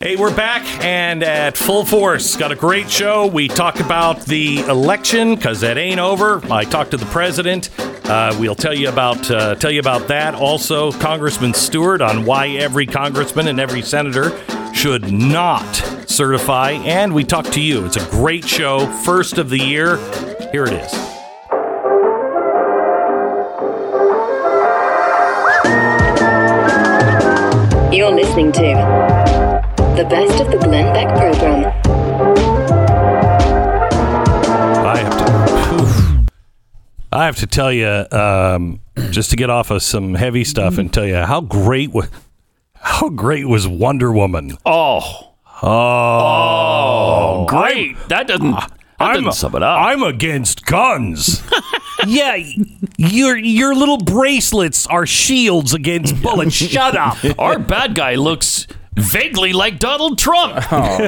Hey, we're back and at full force. Got a great show. We talk about the election because that ain't over. I talked to the president. Uh, we'll tell you about uh, tell you about that. Also, Congressman Stewart on why every congressman and every senator should not certify. And we talk to you. It's a great show. First of the year. Here it is. You're listening to the best of the Glenn Beck program. I have to. oof. I have to tell you, um, just to get off of some heavy stuff and tell you how great was how great was Wonder Woman. Oh, Oh, great! that doesn't. That I'm, doesn't sum it up. I'm against guns. yeah, your your little bracelets are shields against bullets. Shut up. Our bad guy looks vaguely like Donald Trump. Oh,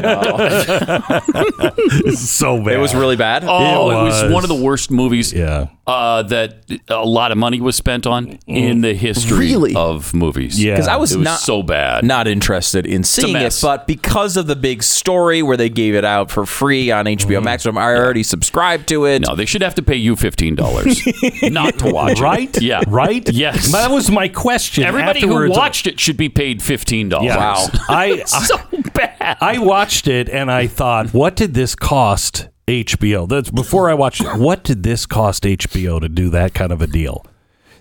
so bad. It was really bad. Oh, it was. was. one of the worst movies yeah. Uh, that a lot of money was spent on in the history Really? of movies. Yeah. Because I was it was not so bad. not interested in seeing it, mess. but because of the big story where they gave it out for free on HBO Max, I already subscribed to it. no, they should have to pay you fifteen dollars not to watch it. Right? Yeah. Right? Yes. That was my question. Everybody afterwards. who watched it should be paid fifteen dollars. Yeah. Wow. I, I so bad. I watched it and I thought, what did this cost HBO? That's before I watched it. What did this cost HBO to do that kind of a deal?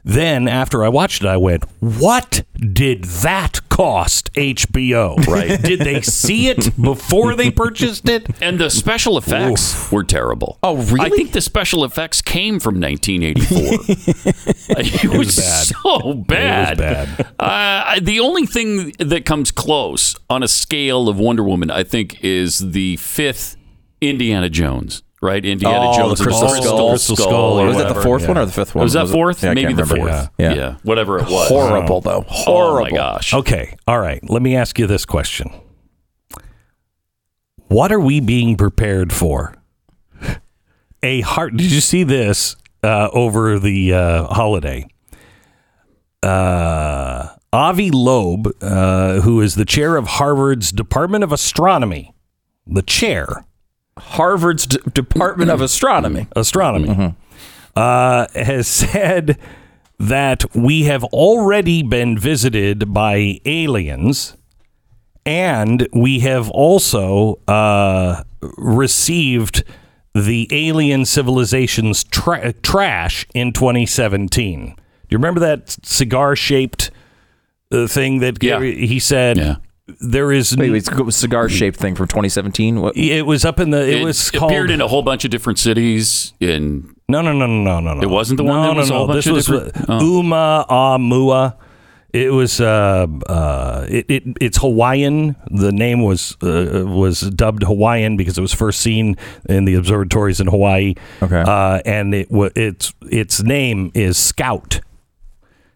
Then after I watched it, I went, "What did that cost HBO? Right. Did they see it before they purchased it? And the special effects were terrible. Oh, really? I think the special effects came from 1984. it, was bad. so bad. bad. Uh, the only thing that comes close on a scale of Wonder Woman, I think, is the fifth Indiana Jones. Right, Indiana Oh, Jones the and Crystal the Skull. Crystal Skull or was that the fourth yeah. one or the fifth one? Was that it- fourth? Yeah, Maybe the remember. fourth. Yeah. yeah. whatever it was. Horrible though. Horrible. Oh my gosh. Okay, all right. Let me ask you this question: What are we being prepared for? A heart. Did you see this uh, over the uh, holiday? Uh, Avi Loeb, uh, who is the chair of Harvard's Department of Astronomy, the chair Harvard's D- Department of Astronomy. astronomy, uh, has said that we have already been visited by aliens, and we have also uh, received the alien civilization's tra- trash in 2017. Do you remember that cigar shaped uh, thing that Yeah. he said? Yeah. There is. Wait, wait, it's a cigar shaped thing from 2017. What? it was up in the. It, It, was called. appeared in a whole bunch of different cities in No, no, no, no, no, no, no. It wasn't the one no, that no, was a no. This was different- uh, oh. Oumuamua. It was uh, uh, it, it it's Hawaiian. The name was uh, was dubbed Hawaiian because it was first seen in the observatories in Hawaii. Okay. uh, and it wa its its name is Scout.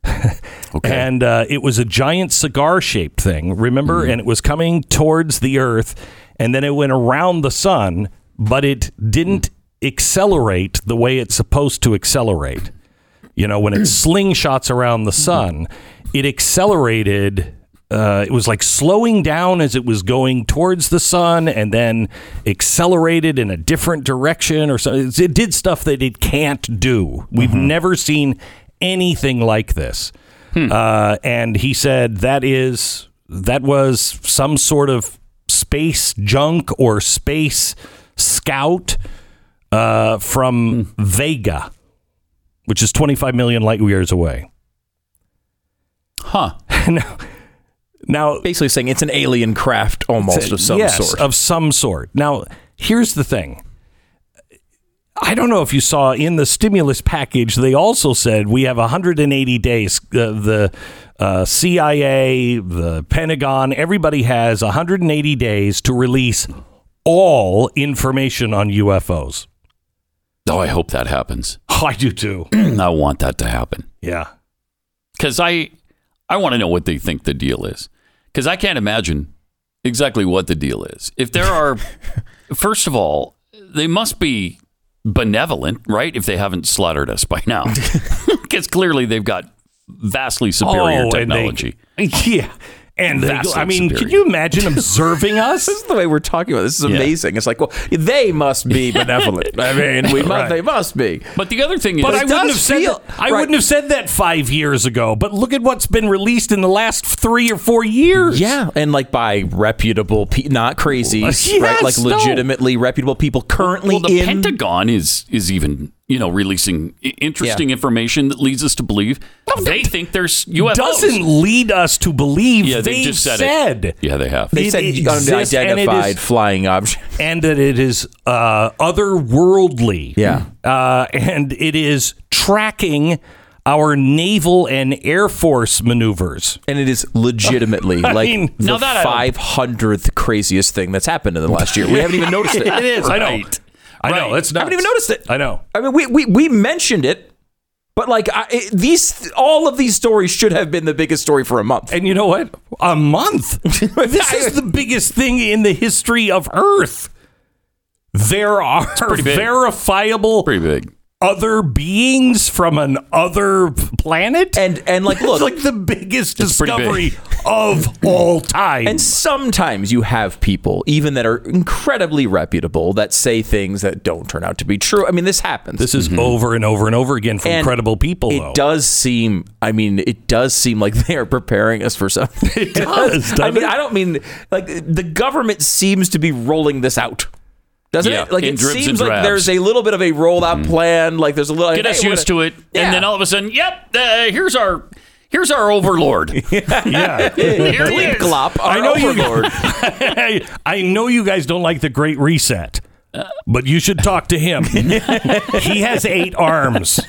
Okay. And uh, it was a giant cigar shaped thing, remember? Mm-hmm. And it was coming towards the Earth, and then it went around the sun, but it didn't accelerate the way it's supposed to accelerate. You know, when it slingshots around the sun, it accelerated. Uh, it was like slowing down as it was going towards the sun and then accelerated in a different direction or something. It did stuff that it can't do. We've never seen anything like this. Uh, and he said that is that was some sort of space junk or space scout uh, from Vega, which is 25 million light years away. huh. now, now Basically saying it's an alien craft almost of some yes, sort. Of some sort. Now, here's the thing. I don't know if you saw in the stimulus package, they also said we have 180 days. Uh, the uh, CIA, the Pentagon, everybody has 180 days to release all information on UFOs. Oh, I hope that happens. I do too. I want that to happen Yeah. because I I want to know what they think the deal is because I can't imagine exactly what the deal is. If there are, first of all, they must be benevolent, right? If they haven't slaughtered us by now, because clearly they've got vastly superior Oh, and they- technology. Yeah. And they, Vastly I mean, superior. can you imagine observing us? This is the way we're talking about. This is Yeah. amazing. It's like, well, they must be benevolent. I mean, we must, Right. they must be. but the other thing is, But I wouldn't does have said feel- that, I right. wouldn't have said that five years ago. But look at what's been released in the last three or four years. Yeah, and like by reputable, pe- not crazies, Yes, right? Like no. legitimately reputable people currently well, the in. Pentagon is is even you know releasing i- interesting information that leads us to believe they think there's UFOs. doesn't lead us to believe yeah, they just said, said it. Yeah, they have. they It said exists unidentified is- flying object. and that it is uh, otherworldly. Yeah. Uh, and it is tracking our naval and air force maneuvers. And it is legitimately like mean, the Now that I don't- five hundredth craziest thing that's happened in the last year. We haven't even noticed it. It is. I know. Right. I know. Right. It's I haven't even noticed it. I know. I mean, we we, we mentioned it, but like I, it, these, all of these stories should have been the biggest story for a month. And you know what? A month. this is the biggest thing in the history of Earth. There are verifiable Pretty big. Other beings from an other planet. And and like, look, it's like the biggest It's pretty discovery of all time. And sometimes you have people, even that are incredibly reputable, that say things that don't turn out to be true. I mean, this happens. this is mm-hmm. over and over and over again from And credible people. It though. does seem. I mean, it does seem like they are preparing us for something. It does, I mean, it? I don't mean like the government seems to be rolling this out. Doesn't Yeah, it? Like it seems like drabs. there's a little bit of a rolled out plan. Like there's a little Get hey, us used gonna- to it, Yeah. and then all of a sudden, yep, uh, here's our here's our overlord. yeah. Here he is. Glop, our I know you- overlord. I, I know you guys don't like the Great Reset, but you should talk to him. he has eight arms.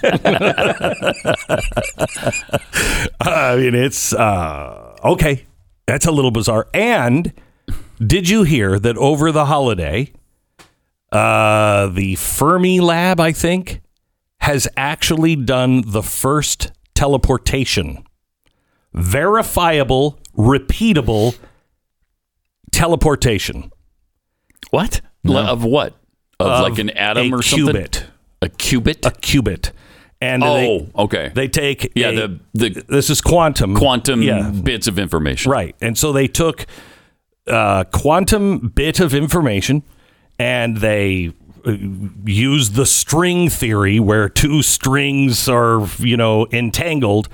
I mean, it's uh, okay. That's a little bizarre. And did you hear that over the holiday, uh, the Fermilab, I think, has actually done the first teleportation, verifiable, repeatable teleportation. What? Le- Of what? Of, like an atom or something? A qubit. A cubit? A qubit. And oh, they, okay. they take yeah, a- the the this is quantum quantum yeah bits of information. right and so they took a quantum bit of information and they uh, used the string theory where two strings are you know entangled.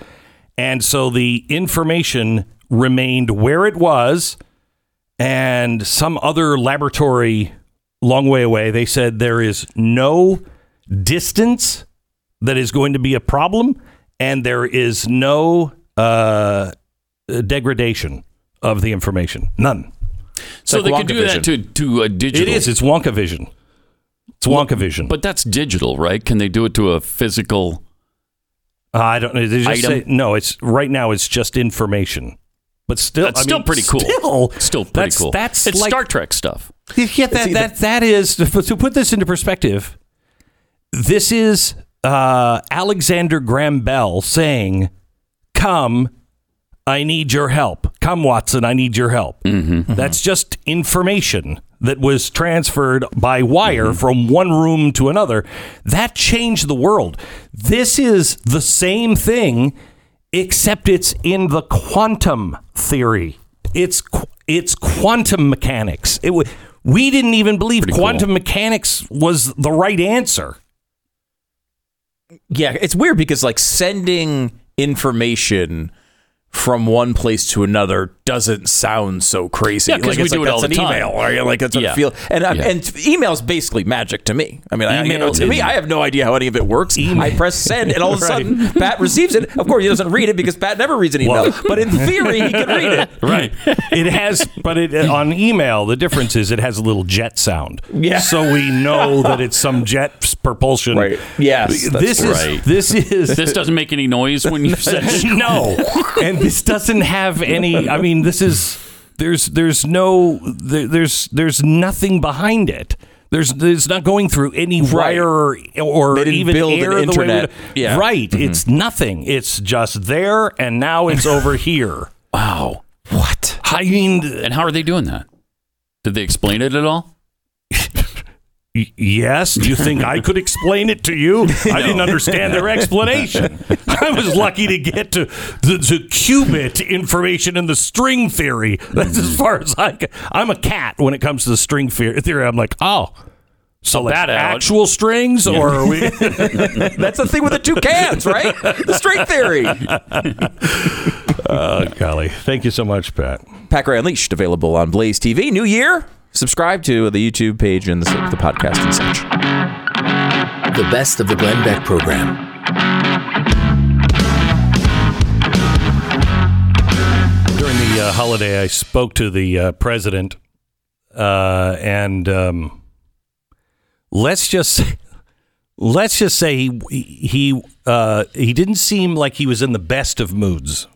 And so the information remained where it was and some other laboratory long way away they said there is no distance that is going to be a problem and there is no uh, degradation of the information. None So like they could Wonka do that to to a digital. it is it's wonka vision it's wonka vision but that's digital, right? Can they do it to a physical? Uh, I don't know. They just Item? say, no, it's right now. It's just information, but still, That's I still mean, pretty cool. Still, Still pretty that's, cool. That's it's like, Star Trek stuff. Yeah, that, that that is to put this into perspective. This is uh, Alexander Graham Bell saying, "Come, I need your help. Come, Watson, I need your help." Mm-hmm. That's just information that was transferred by wire Mm-hmm. from one room to another. That changed the world. This is the same thing, except it's in the quantum theory. It's qu- it's quantum mechanics. It wa we didn't even believe Pretty quantum cool. mechanics was the right answer. Yeah, it's weird because like sending information from one place to another doesn't sound so crazy. Yeah, 'cause like, we it's do like, it all that's the an time. email, right? you're like, that's what Yeah. it feel. And I- Yeah. and email's basically magic to me. I mean, I, you know, Email to me, I have no idea how any of it works. Email- I press send, and all of a Right. sudden, Pat receives it. Of course, he doesn't read it because Pat never reads an email. Well- but in theory, he can read it. Right. It has, but it uh, on email, the difference is it has a little jet sound. Yeah. So we know that it's some jet propulsion. Right. Yes, This is right. this is This doesn't make any noise when you said no, and this doesn't have any. I mean, this is there's there's no there, there's there's nothing behind it. There's there's not going through any Right. wire or, or They didn't even build an air the internet. we- Yeah. Right. Mm-hmm. It's nothing. It's just there, and now it's over here. Wow. What? I mean, And how are they doing that? Did they explain it at all? Y- Yes. Do you think I could explain it to you? I didn't understand their explanation. I was lucky to get to the, the qubit information in the string theory. That's as far as I can. I'm a cat when it comes to the string theory. I'm like, oh, so like that out. actual strings, or are we? That's the thing with the two cans, right? The string theory. oh, golly. Thank you so much, Pat. Packer Unleashed, available on Blaze TV. New year. Subscribe to the YouTube page and the, the podcast and such. The best of the Glenn Beck program. During the uh, holiday, I spoke to the uh, president, uh, and um, let's just say, let's just say he he uh, he didn't seem like he was in the best of moods.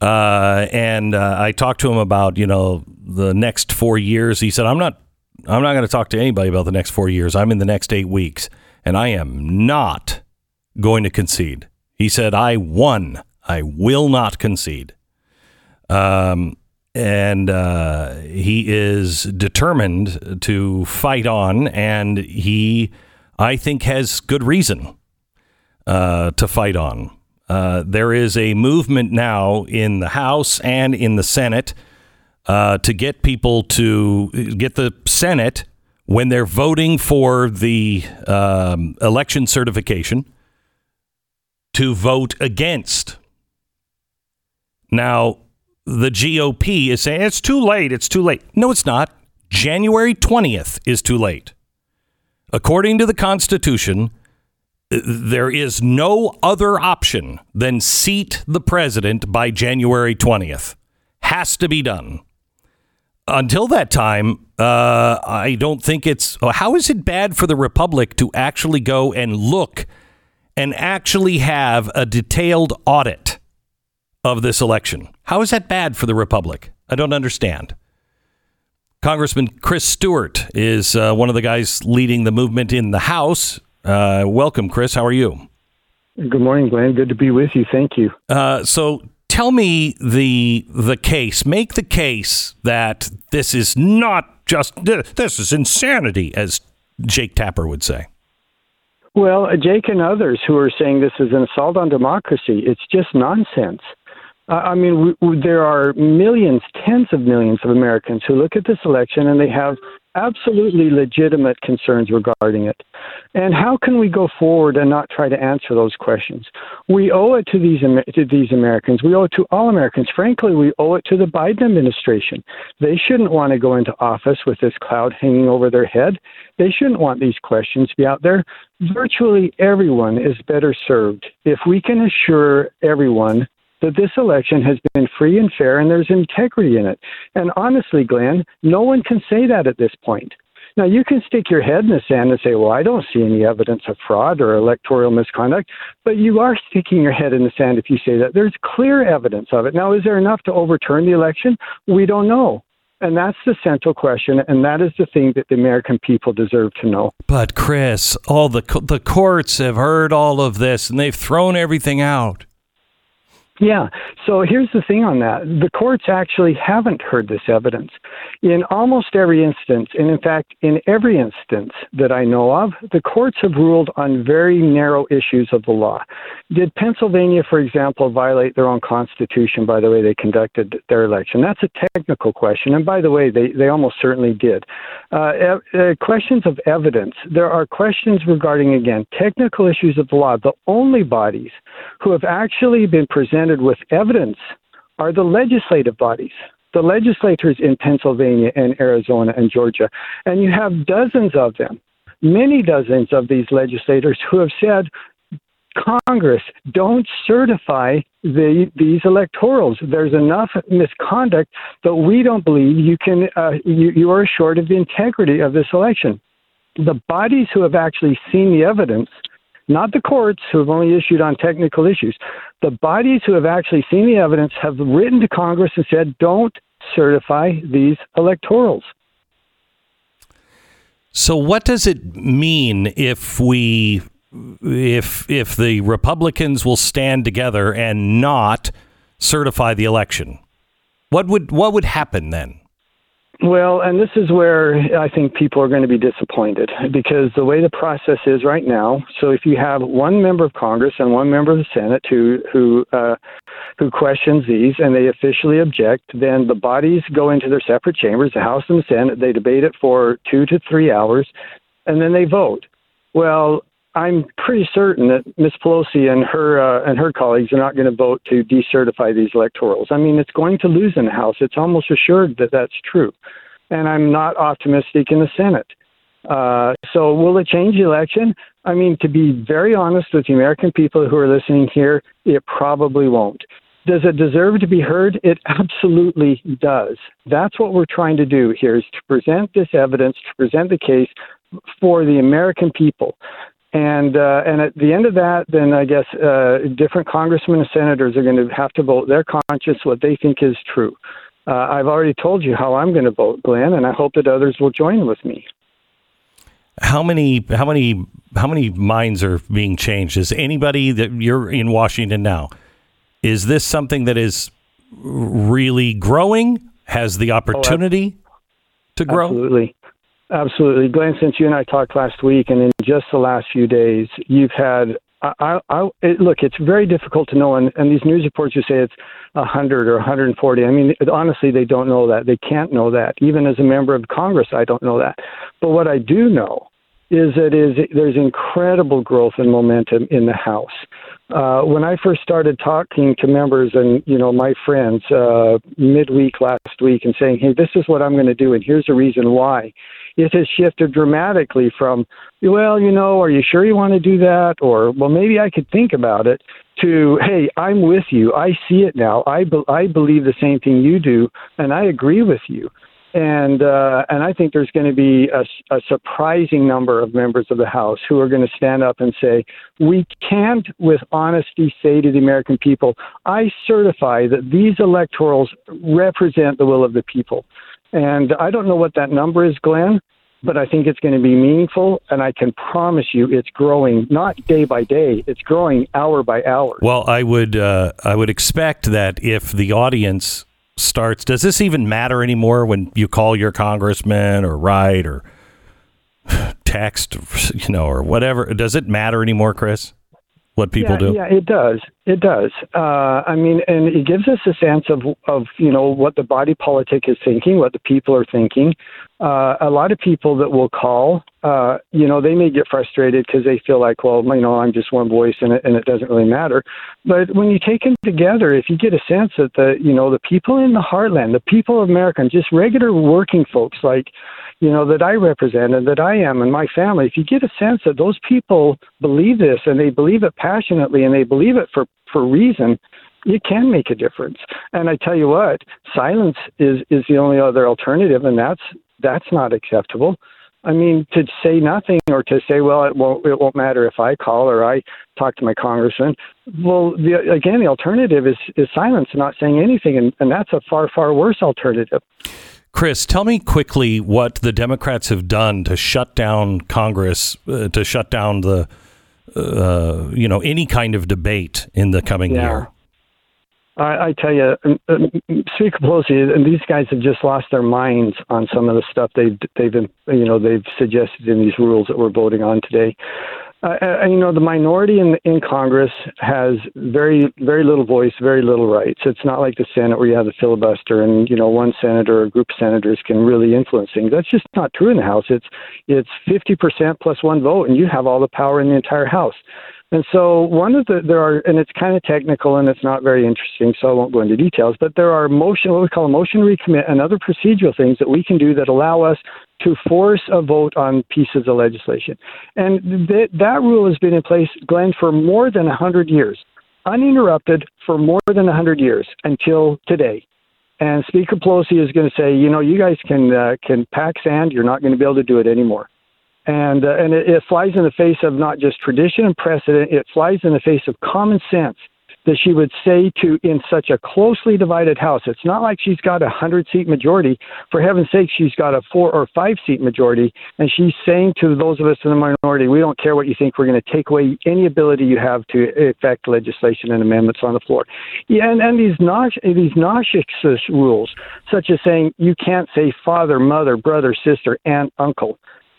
Uh, and uh, I talked to him about you know the next four years. He said, "I'm not I'm not going to talk to anybody about the next four years. I'm in the next eight weeks, and I am not going to concede." He said, "I won. I will not concede." Um, and uh, he is determined to fight on, and he, I think, has good reason uh, to fight on. Uh, there is a movement now in the House and in the Senate uh, to get people to get the Senate when they're voting for the um, election certification to vote against. Now, the GOP is saying it's too late. It's too late. No, it's not. January 20th is too late. According to the Constitution, there is no other option than seat the president by January 20th. Has to be done. Until that time, uh, I don't think it's. How is it bad for the Republic to actually go and look and actually have a detailed audit of this election? How is that bad for the Republic? I don't understand. Congressman Chris Stewart is uh, one of the guys leading the movement in the House. Uh, welcome, Chris. How are you? Good morning, Glenn. Good to be with you. Thank you. Uh, so tell me the the case. Make the case that this is not just this is insanity, as Jake Tapper would say. Well, Jake and others who are saying this is an assault on democracy, it's just nonsense. Uh, I mean, we, we, there are millions, tens of millions of Americans who look at this election and they have absolutely legitimate concerns regarding it. And how can we go forward and not try to answer those questions? We owe it to these to these Americans. We owe it to all Americans. Frankly, we owe it to the Biden administration. They shouldn't want to go into office with this cloud hanging over their head. They shouldn't want these questions to be out there. Virtually everyone is better served if we can assure everyone that this election has been free and fair and there's integrity in it. And honestly, Glenn, no one can say that at this point. Now, you can stick your head in the sand and say, well, I don't see any evidence of fraud or electoral misconduct, but you are sticking your head in the sand if you say that. There's clear evidence of it. Now, is there enough to overturn the election? We don't know. And that's the central question, and that is the thing that the American people deserve to know. But Chris, all the the courts have heard all of this and they've thrown everything out. Yeah. So here's the thing on that. The courts actually haven't heard this evidence. In almost every instance, and in fact, in every instance that I know of, the courts have ruled on very narrow issues of the law. Did Pennsylvania, for example, violate their own constitution by the way they conducted their election? That's a technical question. And by the way, they, they almost certainly did. Uh, uh, questions of evidence. There are questions regarding, again, technical issues of the law. The only bodies who have actually been presented with evidence are the legislative bodies, the legislators in Pennsylvania and Arizona and Georgia. And you have dozens of them, many dozens of these legislators who have said, Congress, don't certify the, these electorals. There's enough misconduct that we don't believe you can. Uh, you, you are short of the integrity of this election. The bodies who have actually seen the evidence, not the courts who have only issued on technical issues, the bodies who have actually seen the evidence have written to Congress and said, don't certify these electorals. So, what does it mean if we if if the Republicans will stand together and not certify the election? What would what would happen then? Well, and this is where I think people are going to be disappointed because the way the process is right now. So, if you have one member of Congress and one member of the Senate who who uh, who questions these and they officially object, then the bodies go into their separate chambers, the House and the Senate. They debate it for two to three hours, and then they vote. Well, I'm pretty certain that Ms. Pelosi and her uh, and her colleagues are not going to vote to decertify these electorals. I mean, it's going to lose in the House. It's almost assured that that's true, and I'm not optimistic in the Senate. Uh, so, will it change the election? I mean, to be very honest with the American people who are listening here, it probably won't. Does it deserve to be heard? It absolutely does. That's what we're trying to do here: is to present this evidence, to present the case for the American people. And uh, and at the end of that, then I guess uh, different congressmen and senators are going to have to vote their conscience what they think is true. Uh, I've already told you how I'm going to vote, Glenn, and I hope that others will join with me. How many how many how many minds are being changed? Is anybody that you're in Washington now? Is this something that is really growing? Has the opportunity oh, to grow? Absolutely. Absolutely. Glenn, since you and I talked last week, and in just the last few days, you've had. I, I, it, look, it's very difficult to know, and, and these news reports you say it's 100 or 140. I mean, honestly, they don't know that. They can't know that. Even as a member of Congress, I don't know that. But what I do know is that is there's incredible growth and momentum in the House. Uh, when I first started talking to members and you know my friends uh, midweek last week and saying, "Hey, this is what I'm going to do, and here's the reason why," it has shifted dramatically from, well, you know, are you sure you want to do that? Or, well, maybe I could think about it to, hey, I'm with you. I see it now. I, be- I believe the same thing you do, and I agree with you. And uh, and I think there's going to be a, a surprising number of members of the House who are going to stand up and say, we can't, with honesty, say to the American people, I certify that these electorals represent the will of the people. And I don't know what that number is, Glenn, but I think it's going to be meaningful. And I can promise you it's growing, not day by day, it's growing hour by hour. Well, I would, uh, I would expect that if the audience starts, does this even matter anymore when you call your congressman or write or text, you know, or whatever? Does it matter anymore, Chris? What people yeah, do? Yeah, it does. It does. Uh, I mean, and it gives us a sense of, of you know what the body politic is thinking, what the people are thinking. Uh, a lot of people that will call, uh, you know, they may get frustrated because they feel like, well, you know, I'm just one voice and it, and it doesn't really matter. But when you take them together, if you get a sense that the, you know, the people in the heartland, the people of America, just regular working folks like you know, that I represent and that I am and my family, if you get a sense that those people believe this and they believe it passionately and they believe it for, for reason, you can make a difference. And I tell you what, silence is, is the only other alternative, and that's that's not acceptable. I mean, to say nothing or to say, well, it won't it won't matter if I call or I talk to my congressman. Well, the, again, the alternative is is silence, not saying anything, and, and that's a far far worse alternative. Chris, tell me quickly what the Democrats have done to shut down Congress, uh, to shut down the, uh, you know, any kind of debate in the coming yeah. year. I, I tell you, um, um, Speaker Pelosi and these guys have just lost their minds on some of the stuff they've they've been, you know, they've suggested in these rules that we're voting on today. Uh, and, you know, the minority in in Congress has very very little voice, very little rights. It's not like the Senate where you have a filibuster and you know one senator or a group of senators can really influence things. That's just not true in the House. It's it's 50% plus one vote, and you have all the power in the entire House. And so one of the there are, and it's kind of technical and it's not very interesting, so I won't go into details. But there are motion, what we call motion recommit, and other procedural things that we can do that allow us to force a vote on pieces of legislation. And th- that rule has been in place, Glenn, for more than 100 years, uninterrupted for more than 100 years until today. And Speaker Pelosi is going to say, you know, you guys can uh, can pack sand. You're not going to be able to do it anymore and uh, and it, it flies in the face of not just tradition and precedent. It flies in the face of common sense that she would say to in such a closely divided house. It's not like she's got a hundred seat majority. For heaven's sake, she's got a four or five seat majority, and she's saying to those of us in the minority, we don't care what you think. We're going to take away any ability you have to affect legislation and amendments on the floor. Yeah, and, and these nauseous, these nauseous rules, such as saying you can't say father, mother, brother, sister, aunt, uncle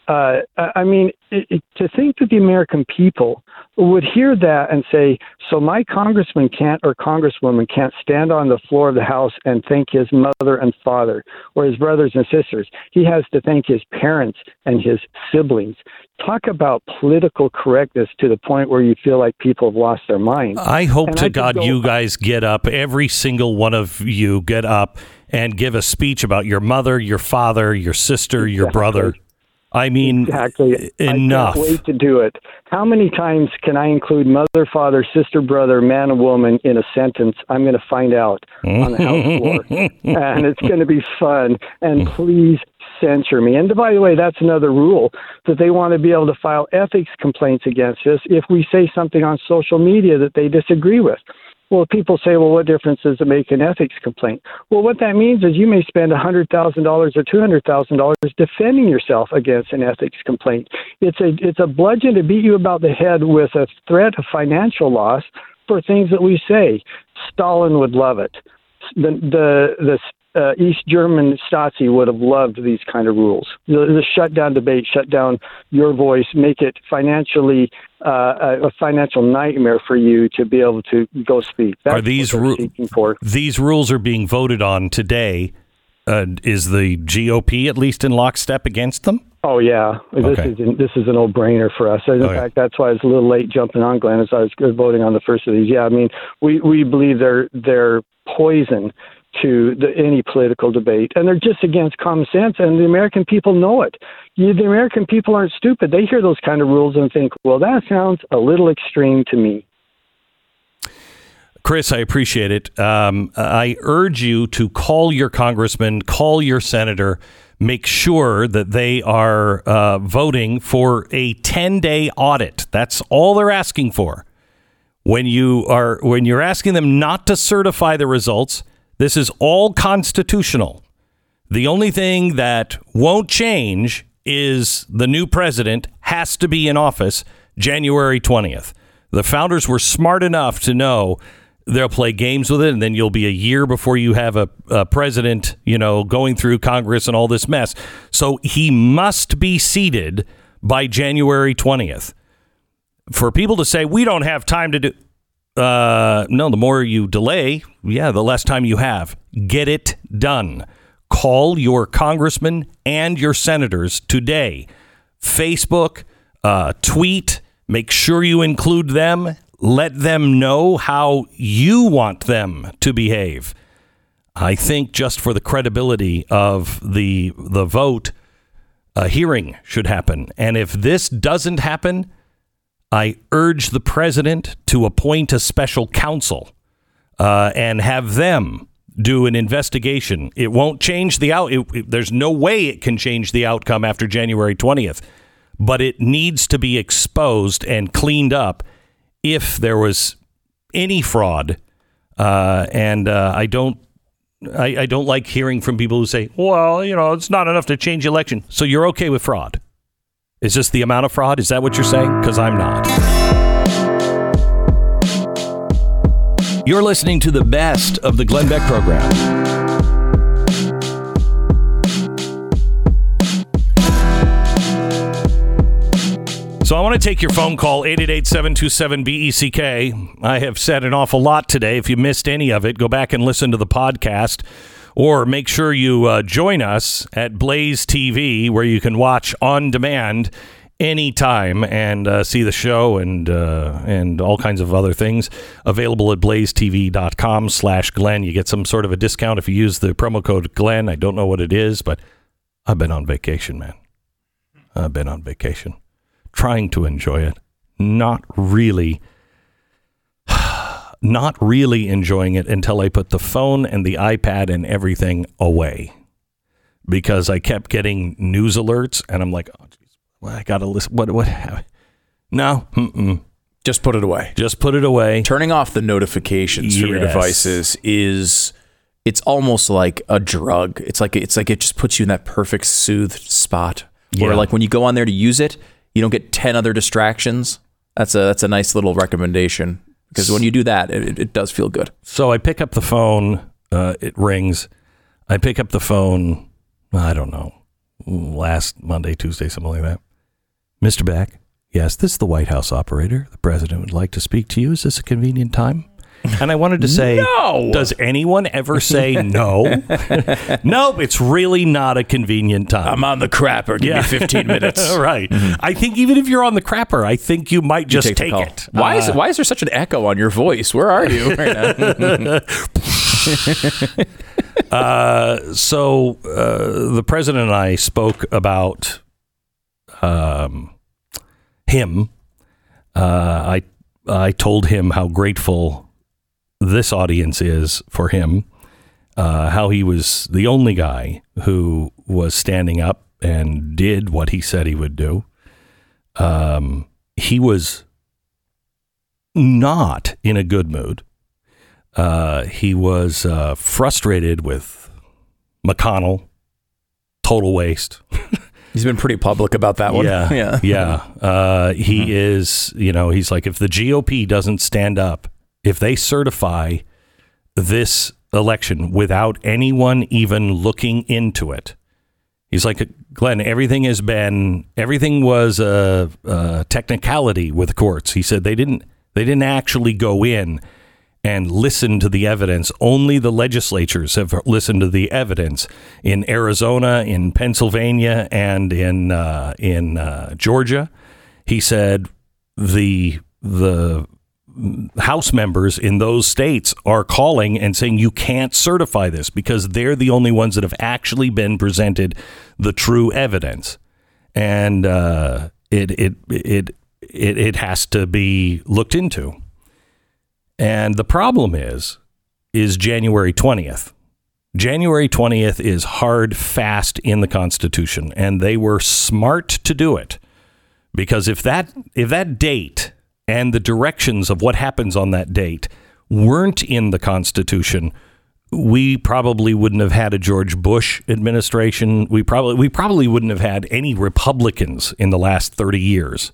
uh, I mean, it, it, to think that the American people would hear that and say, so my congressman can't or congresswoman can't stand on the floor of the House and thank his mother and father or his brothers and sisters. He has to thank his parents and his siblings. Talk about political correctness to the point where you feel like people have lost their mind. I hope and to I God go, you guys get up, every single one of you get up and give a speech about your mother, your father, your sister, exactly. your brother I mean, exactly. Enough. I can't wait to do it. How many times can I include mother, father, sister, brother, man, and woman in a sentence? I'm going to find out on the house floor, and it's going to be fun. And please censure me. And by the way, that's another rule that they want to be able to file ethics complaints against us if we say something on social media that they disagree with. Well, people say, well, what difference does it make an ethics complaint? Well, what that means is you may spend $100,000 or $200,000 defending yourself against an ethics complaint. It's a, it's a bludgeon to beat you about the head with a threat of financial loss for things that we say. Stalin would love it. The, the, the uh, East German Stasi would have loved these kind of rules. The, the shut down debate, shut down your voice, make it financially uh, a financial nightmare for you to be able to go speak. That's are these ru- these rules are being voted on today? Uh, is the GOP at least in lockstep against them? Oh yeah, this okay. is this is a no brainer for us. In okay. fact, that's why I was a little late jumping on Glenn as I was voting on the first of these. Yeah, I mean, we we believe they're they're poison to the, any political debate, and they're just against common sense, and the American people know it. You, the American people aren't stupid; they hear those kind of rules and think, "Well, that sounds a little extreme to me." Chris, I appreciate it. Um, I urge you to call your congressman, call your senator, make sure that they are uh, voting for a 10 day audit. That's all they're asking for. When you are when you're asking them not to certify the results, this is all constitutional. The only thing that won't change is the new president has to be in office January 20th. The founders were smart enough to know they'll play games with it, and then you'll be a year before you have a, a, president, you know, going through Congress and all this mess. So he must be seated by January 20th. For people to say, we don't have time to do, uh, no, the more you delay, yeah, the less time you have. Get it done. Call your congressman and your senators today. Facebook, uh, tweet, make sure you include them. Let them know how you want them to behave. I think just for the credibility of the the vote, a hearing should happen. And if this doesn't happen, I urge the president to appoint a special counsel uh, and have them do an investigation. It won't change the out. It, it, there's no way it can change the outcome after January 20th, but it needs to be exposed and cleaned up if there was any fraud. Uh, and uh, I don't. I, I don't like hearing from people who say, "Well, you know, it's not enough to change election." So you're okay with fraud? Is this the amount of fraud? Is that what you're saying? Because I'm not. You're listening to the best of the Glenn Beck program. So I want to take your phone call 888-727-BECK. I have said an awful lot today. If you missed any of it, go back and listen to the podcast or make sure you uh, join us at Blaze TV, where you can watch on demand anytime and uh, see the show and uh, and all kinds of other things. Available at blazetv.com slash glenn. You get some sort of a discount if you use the promo code glenn. I don't know what it is but i've been on vacation man. I've been on vacation. Trying to enjoy it. Not really not really enjoying it until i put the phone and the ipad and everything away because i kept getting news alerts and i'm like oh, geez, well, i gotta listen what what no mm-mm. Just put it away. just put it away Turning off the notifications for your devices is it's almost like a drug. It's like it's like it just puts you in that perfect soothed spot where Yeah. like when you go on there to use it, you don't get 10 other distractions. That's a that's a nice little recommendation because when you do that, it, it- does feel good. So I pick up the phone. Uh, it rings. I pick up the phone. I don't know. Last Monday, Tuesday, something like that. Mr. Beck, yes, this is the White House operator. The president would like to speak to you. Is this a convenient time? And I wanted to say, No! Does anyone ever say no? nope, it's really not a convenient time. I'm on the crapper. Give Yeah. me 15 minutes. right. I think even if you're on the crapper, I think you might just take, call. it. Why is Uh, why is there such an echo on your voice? Where are you? Uh, so uh, the president and I spoke about um, him. Uh, I I told him how grateful this audience is for him. Uh, how he was the only guy who was standing up and did what he said he would do. Um, he was not in a good mood. Uh, he was uh, frustrated with McConnell, total waste. He's been pretty public about that one. Yeah, yeah. yeah. Uh, he is. You know, he's like, if the GOP doesn't stand up, if they certify this election without anyone even looking into it, he's like, Glenn, everything has been, everything was a, a technicality with courts. He said they didn't, they didn't actually go in and listen to the evidence. Only the legislatures have listened to the evidence in Arizona, in Pennsylvania, and in uh, in uh, Georgia. He said the the House members in those states are calling and saying you can't certify this because they're the only ones that have actually been presented the true evidence, and uh, it, it it it it has to be looked into. And the problem is, is January 20th. January 20th is hard, fast in the Constitution, and they were smart to do it because if that if that date and the directions of what happens on that date weren't in the Constitution, we probably wouldn't have had a George Bush administration. We probably we probably wouldn't have had any Republicans in the last 30 years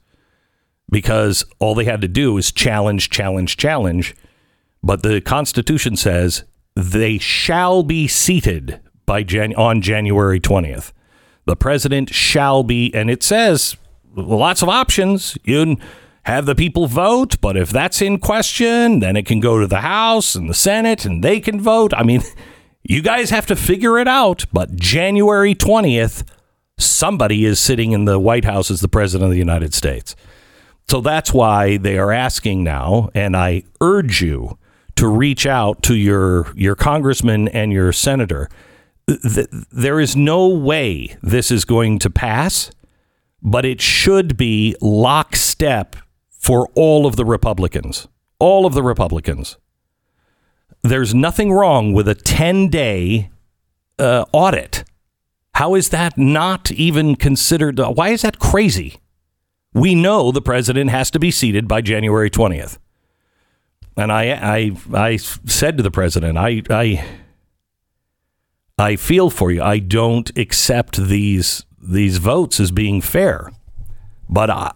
because all they had to do is challenge, challenge, challenge. But the Constitution says they shall be seated by Jan- on January 20th. The president shall be, and it says lots of options. You have the people vote, but if that's in question, then it can go to the House and the Senate and they can vote. I mean, you guys have to figure it out. But January 20th, somebody is sitting in the White House as the president of the United States. So that's why they are asking now, and I urge you to reach out to your your congressman and your senator. There is no way this is going to pass, but it should be lockstep for all of the Republicans. All of the Republicans. There's nothing wrong with a 10 day uh, audit. How is that not even considered? uh, Why is that crazy? We know the president has to be seated by January 20th. And I, I, I said to the president, I, I, I feel for you. I don't accept these these votes as being fair, but I,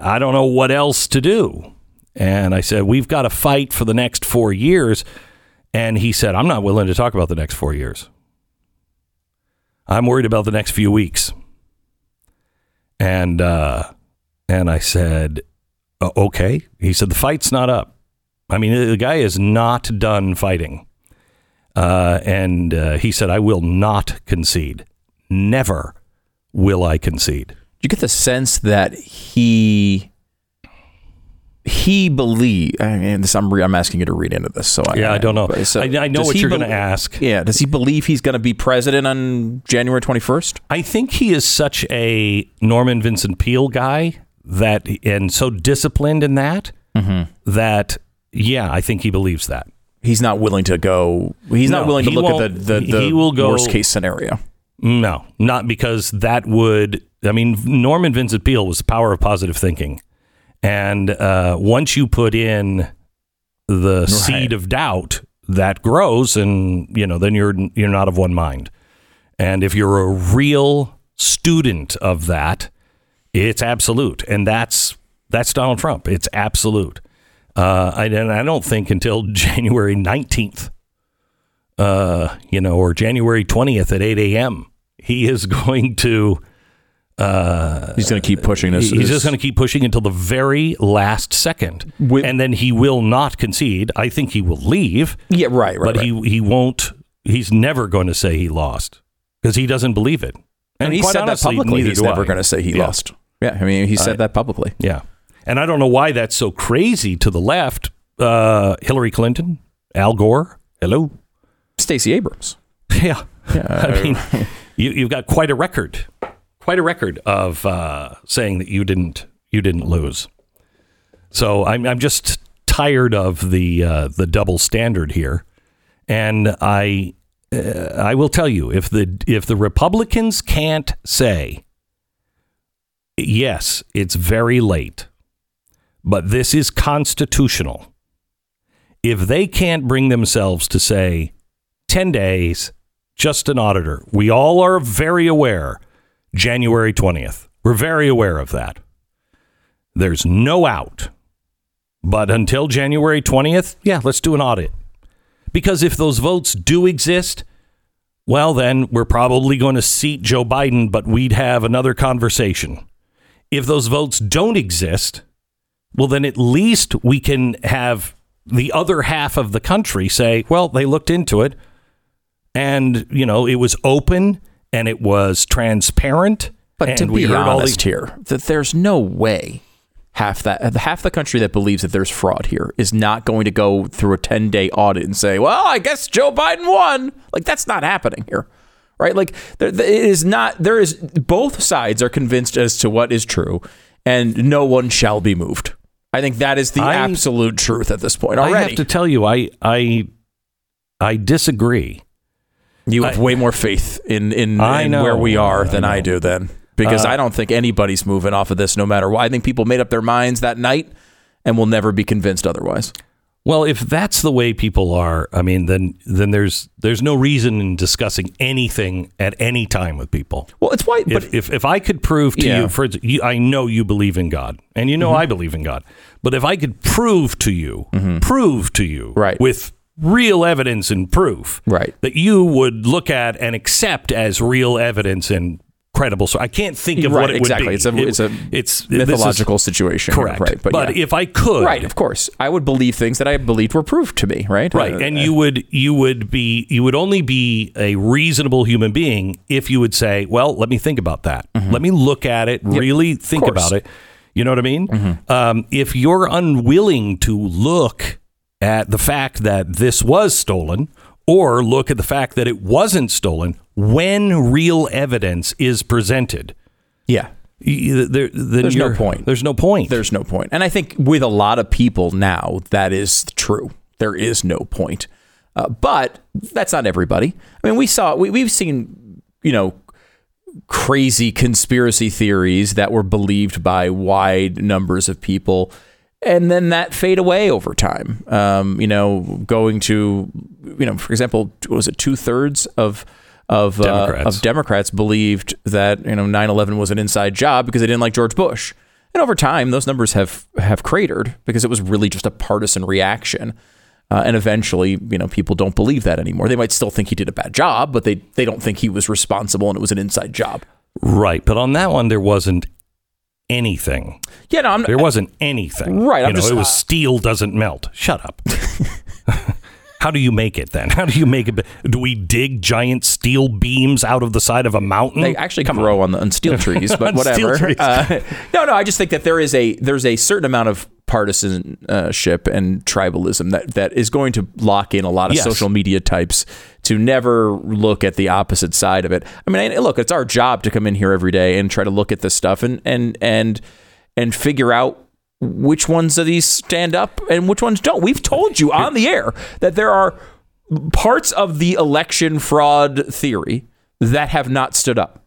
I, don't know what else to do. And I said, we've got to fight for the next four years. And he said, I'm not willing to talk about the next four years. I'm worried about the next few weeks. And uh, and I said, okay. He said, the fight's not up. I mean, the guy is not done fighting. Uh, and uh, he said, I will not concede. Never will I concede. You get the sense that he he believe? I mean, this, I'm re- I'm asking you to read into this. So Yeah, I don't know. so I, I know what you're bel- going to ask. Yeah, does he believe he's going to be president on January 21st? I think he is such a Norman Vincent Peale guy that, and so disciplined in that, Mm-hmm. that yeah, I think he believes that. He's not willing to go. He's not willing to look at the the, the he will go- worst case scenario. No, not because that would. I mean, Norman Vincent Peale was the power of positive thinking, and uh, once you put in the seed of doubt, that grows, and you know, then you're you're not of one mind. And if you're a real student of that, it's absolute, and that's that's Donald Trump. It's absolute. Uh, I, and I don't think until January nineteenth uh, you know, or January 20th at 8 a.m. He is going to, He's going to keep pushing this. he's just going to keep pushing until the very last second. With- and then he will not concede. I think he will leave, Yeah, right, right. but right. he, he won't, he's never going to say he lost because he doesn't believe it. and he said honestly, that publicly. He's never going to say he Yeah. lost. Yeah, I mean, he said that publicly. Yeah. And I don't know why that's so crazy to the left. Uh, Hillary Clinton, Al Gore, hello. Stacey Abrams. Yeah. I mean, you, you've got quite a record, quite a record of uh, saying that you didn't you didn't lose. So I'm I'm just tired of the uh, the double standard here, and I uh, I will tell you if the if the Republicans can't say yes, it's very late, but this is constitutional. If they can't bring themselves to say 10 days, just an auditor. We all are very aware. January 20th. We're very aware of that. There's no out. But until January 20th, yeah, let's do an audit. Because if those votes do exist, well, then we're probably going to seat Joe Biden, but we'd have another conversation. If those votes don't exist, well, then at least we can have the other half of the country say, well, they looked into it and, you know, it was open and it was transparent. But to be honest the- here, that there's no way half that uh, half the country that believes that there's fraud here is not going to go through a 10 day audit and say, well, I guess Joe Biden won. Like that's not happening here. Right? Like there, there- it is not there is both sides are convinced as to what is true and no one shall be moved. I think that is the I- absolute truth at this point already. I have to tell you, I, I, I disagree. You have way more faith in in, in know, where we are I than I, know. do then. Because Uh, I don't think anybody's moving off of this no matter what. I think people made up their minds that night and will never be convinced otherwise. Well, if that's the way people are, I mean, then then there's there's no reason in discussing anything at any time with people. Well, it's why but if, if if I could prove to Yeah. Mm-hmm. you, for you, I know you believe in God, and you know I believe in God, but if I could prove to you, prove to you, Mm-hmm. Right. with real evidence and proof, Right. that you would look at and accept as real evidence and credible. So I can't think of Right, what it exactly. would be. It's a- It- it's a it's is- mythological situation correct? right, But, but yeah. if I could, right, of course. I would believe things that I believed were proved to me, right? Right, Uh, and you would you would be you would only be a reasonable human being if you would say, "Well, let me think about that. Let me look at it, really think about it." You know what I mean? Um, if you're unwilling to look at the fact that this was stolen, or look at the fact that it wasn't stolen, when real evidence is presented, yeah. there, There's no point. There's no point. There's no point. And I think with a lot of people now, that is true. There is no point. Uh, but that's not everybody. I mean, we saw, we, we've seen, you know, crazy conspiracy theories that were believed by wide numbers of people. And then that fade away over time. Um, you know, going to, you know, for example, what was it two thirds of of uh, Democrats. of Democrats believed that you know 9/11 was an inside job because they didn't like George Bush. And over time, those numbers have have cratered because it was really just a partisan reaction. Uh, and eventually, you know, people don't believe that anymore. They might still think he did a bad job, but they they don't think he was responsible and it was an inside job. right, but on that one, there wasn't anything. Yeah, no, I'm There wasn't anything. Right, You I'm know, just- it was uh, steel doesn't melt. Shut up. How do you make it then? How do you make it? Do we dig giant steel beams out of the side of a mountain? They actually grow on, the, on steel trees, but On whatever. trees. Uh, no, no. I just think that there is a there's a certain amount of partisanship and tribalism that that is going to lock in a lot of Yes. social media types to never look at the opposite side of it. I mean, I- look, it's our job to come in here every day and try to look at this stuff and and and and figure out which ones of these stand up and which ones don't. We've told you on the air that there are parts of the election fraud theory that have not stood up.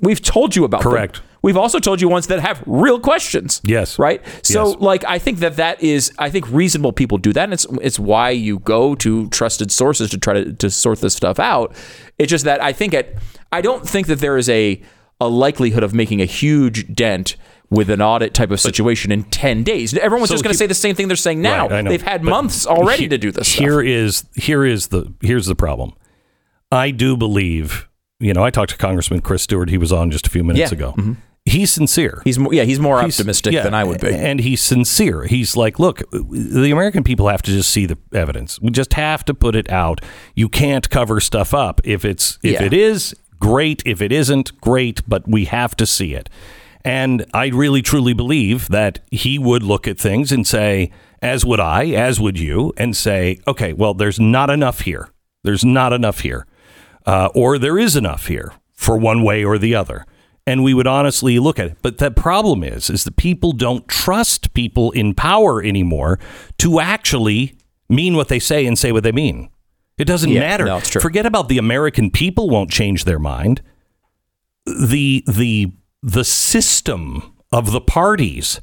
We've told you about them. We've also told you ones that have real questions. Yes. Right. So, Yes. like, I think that that is, I think reasonable people do that, and it's it's why you go to trusted sources to try to to sort this stuff out. It's just that I think it, I don't think that there is a a likelihood of making a huge dent with an audit type of situation in 10 days. Everyone's So just going to say the same thing they're saying now. Right, They've had But months already he- to do this stuff. Here is here is the here's the problem. I do believe, you know, I talked to Congressman Chris Stewart. He was on just a few minutes Yeah. Mm-hmm. He's sincere. He's more, yeah, he's more He's- optimistic yeah, than I would be. And he's sincere. He's like, look, the American people have to just see the evidence. We just have to put it out. You can't cover stuff up. If it's if Yeah. it is, great. If it isn't, great, but we have to see it. And I really truly believe that he would look at things and say, as would I, as would you, and say, okay, well, there's not enough here. There's not enough here. Uh, or there is enough here for one way or the other. And we would honestly look at it. But the problem is, is that people don't trust people in power anymore to actually mean what they say and say what they mean. It doesn't Yeah, matter. no. Forget about the American people won't change their mind. The the the system of the parties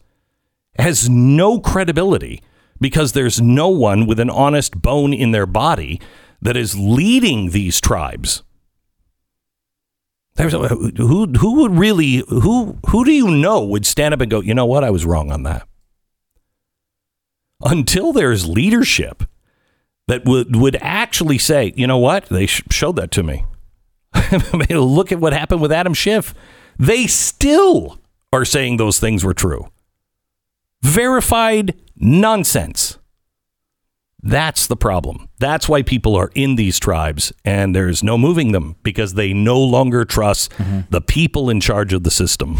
has no credibility because there's no one with an honest bone in their body that is leading these tribes. There's, who who would really who who do you know would stand up and go, you know what, I was wrong on that. Until there's leadership that would would actually say, you know what, they sh- showed that to me. Look at what happened with Adam Schiff. They still are saying those things were true. Verified nonsense. That's the problem. That's why people are in these tribes and there's no moving them because they no longer trust mm-hmm. the people in charge of the system.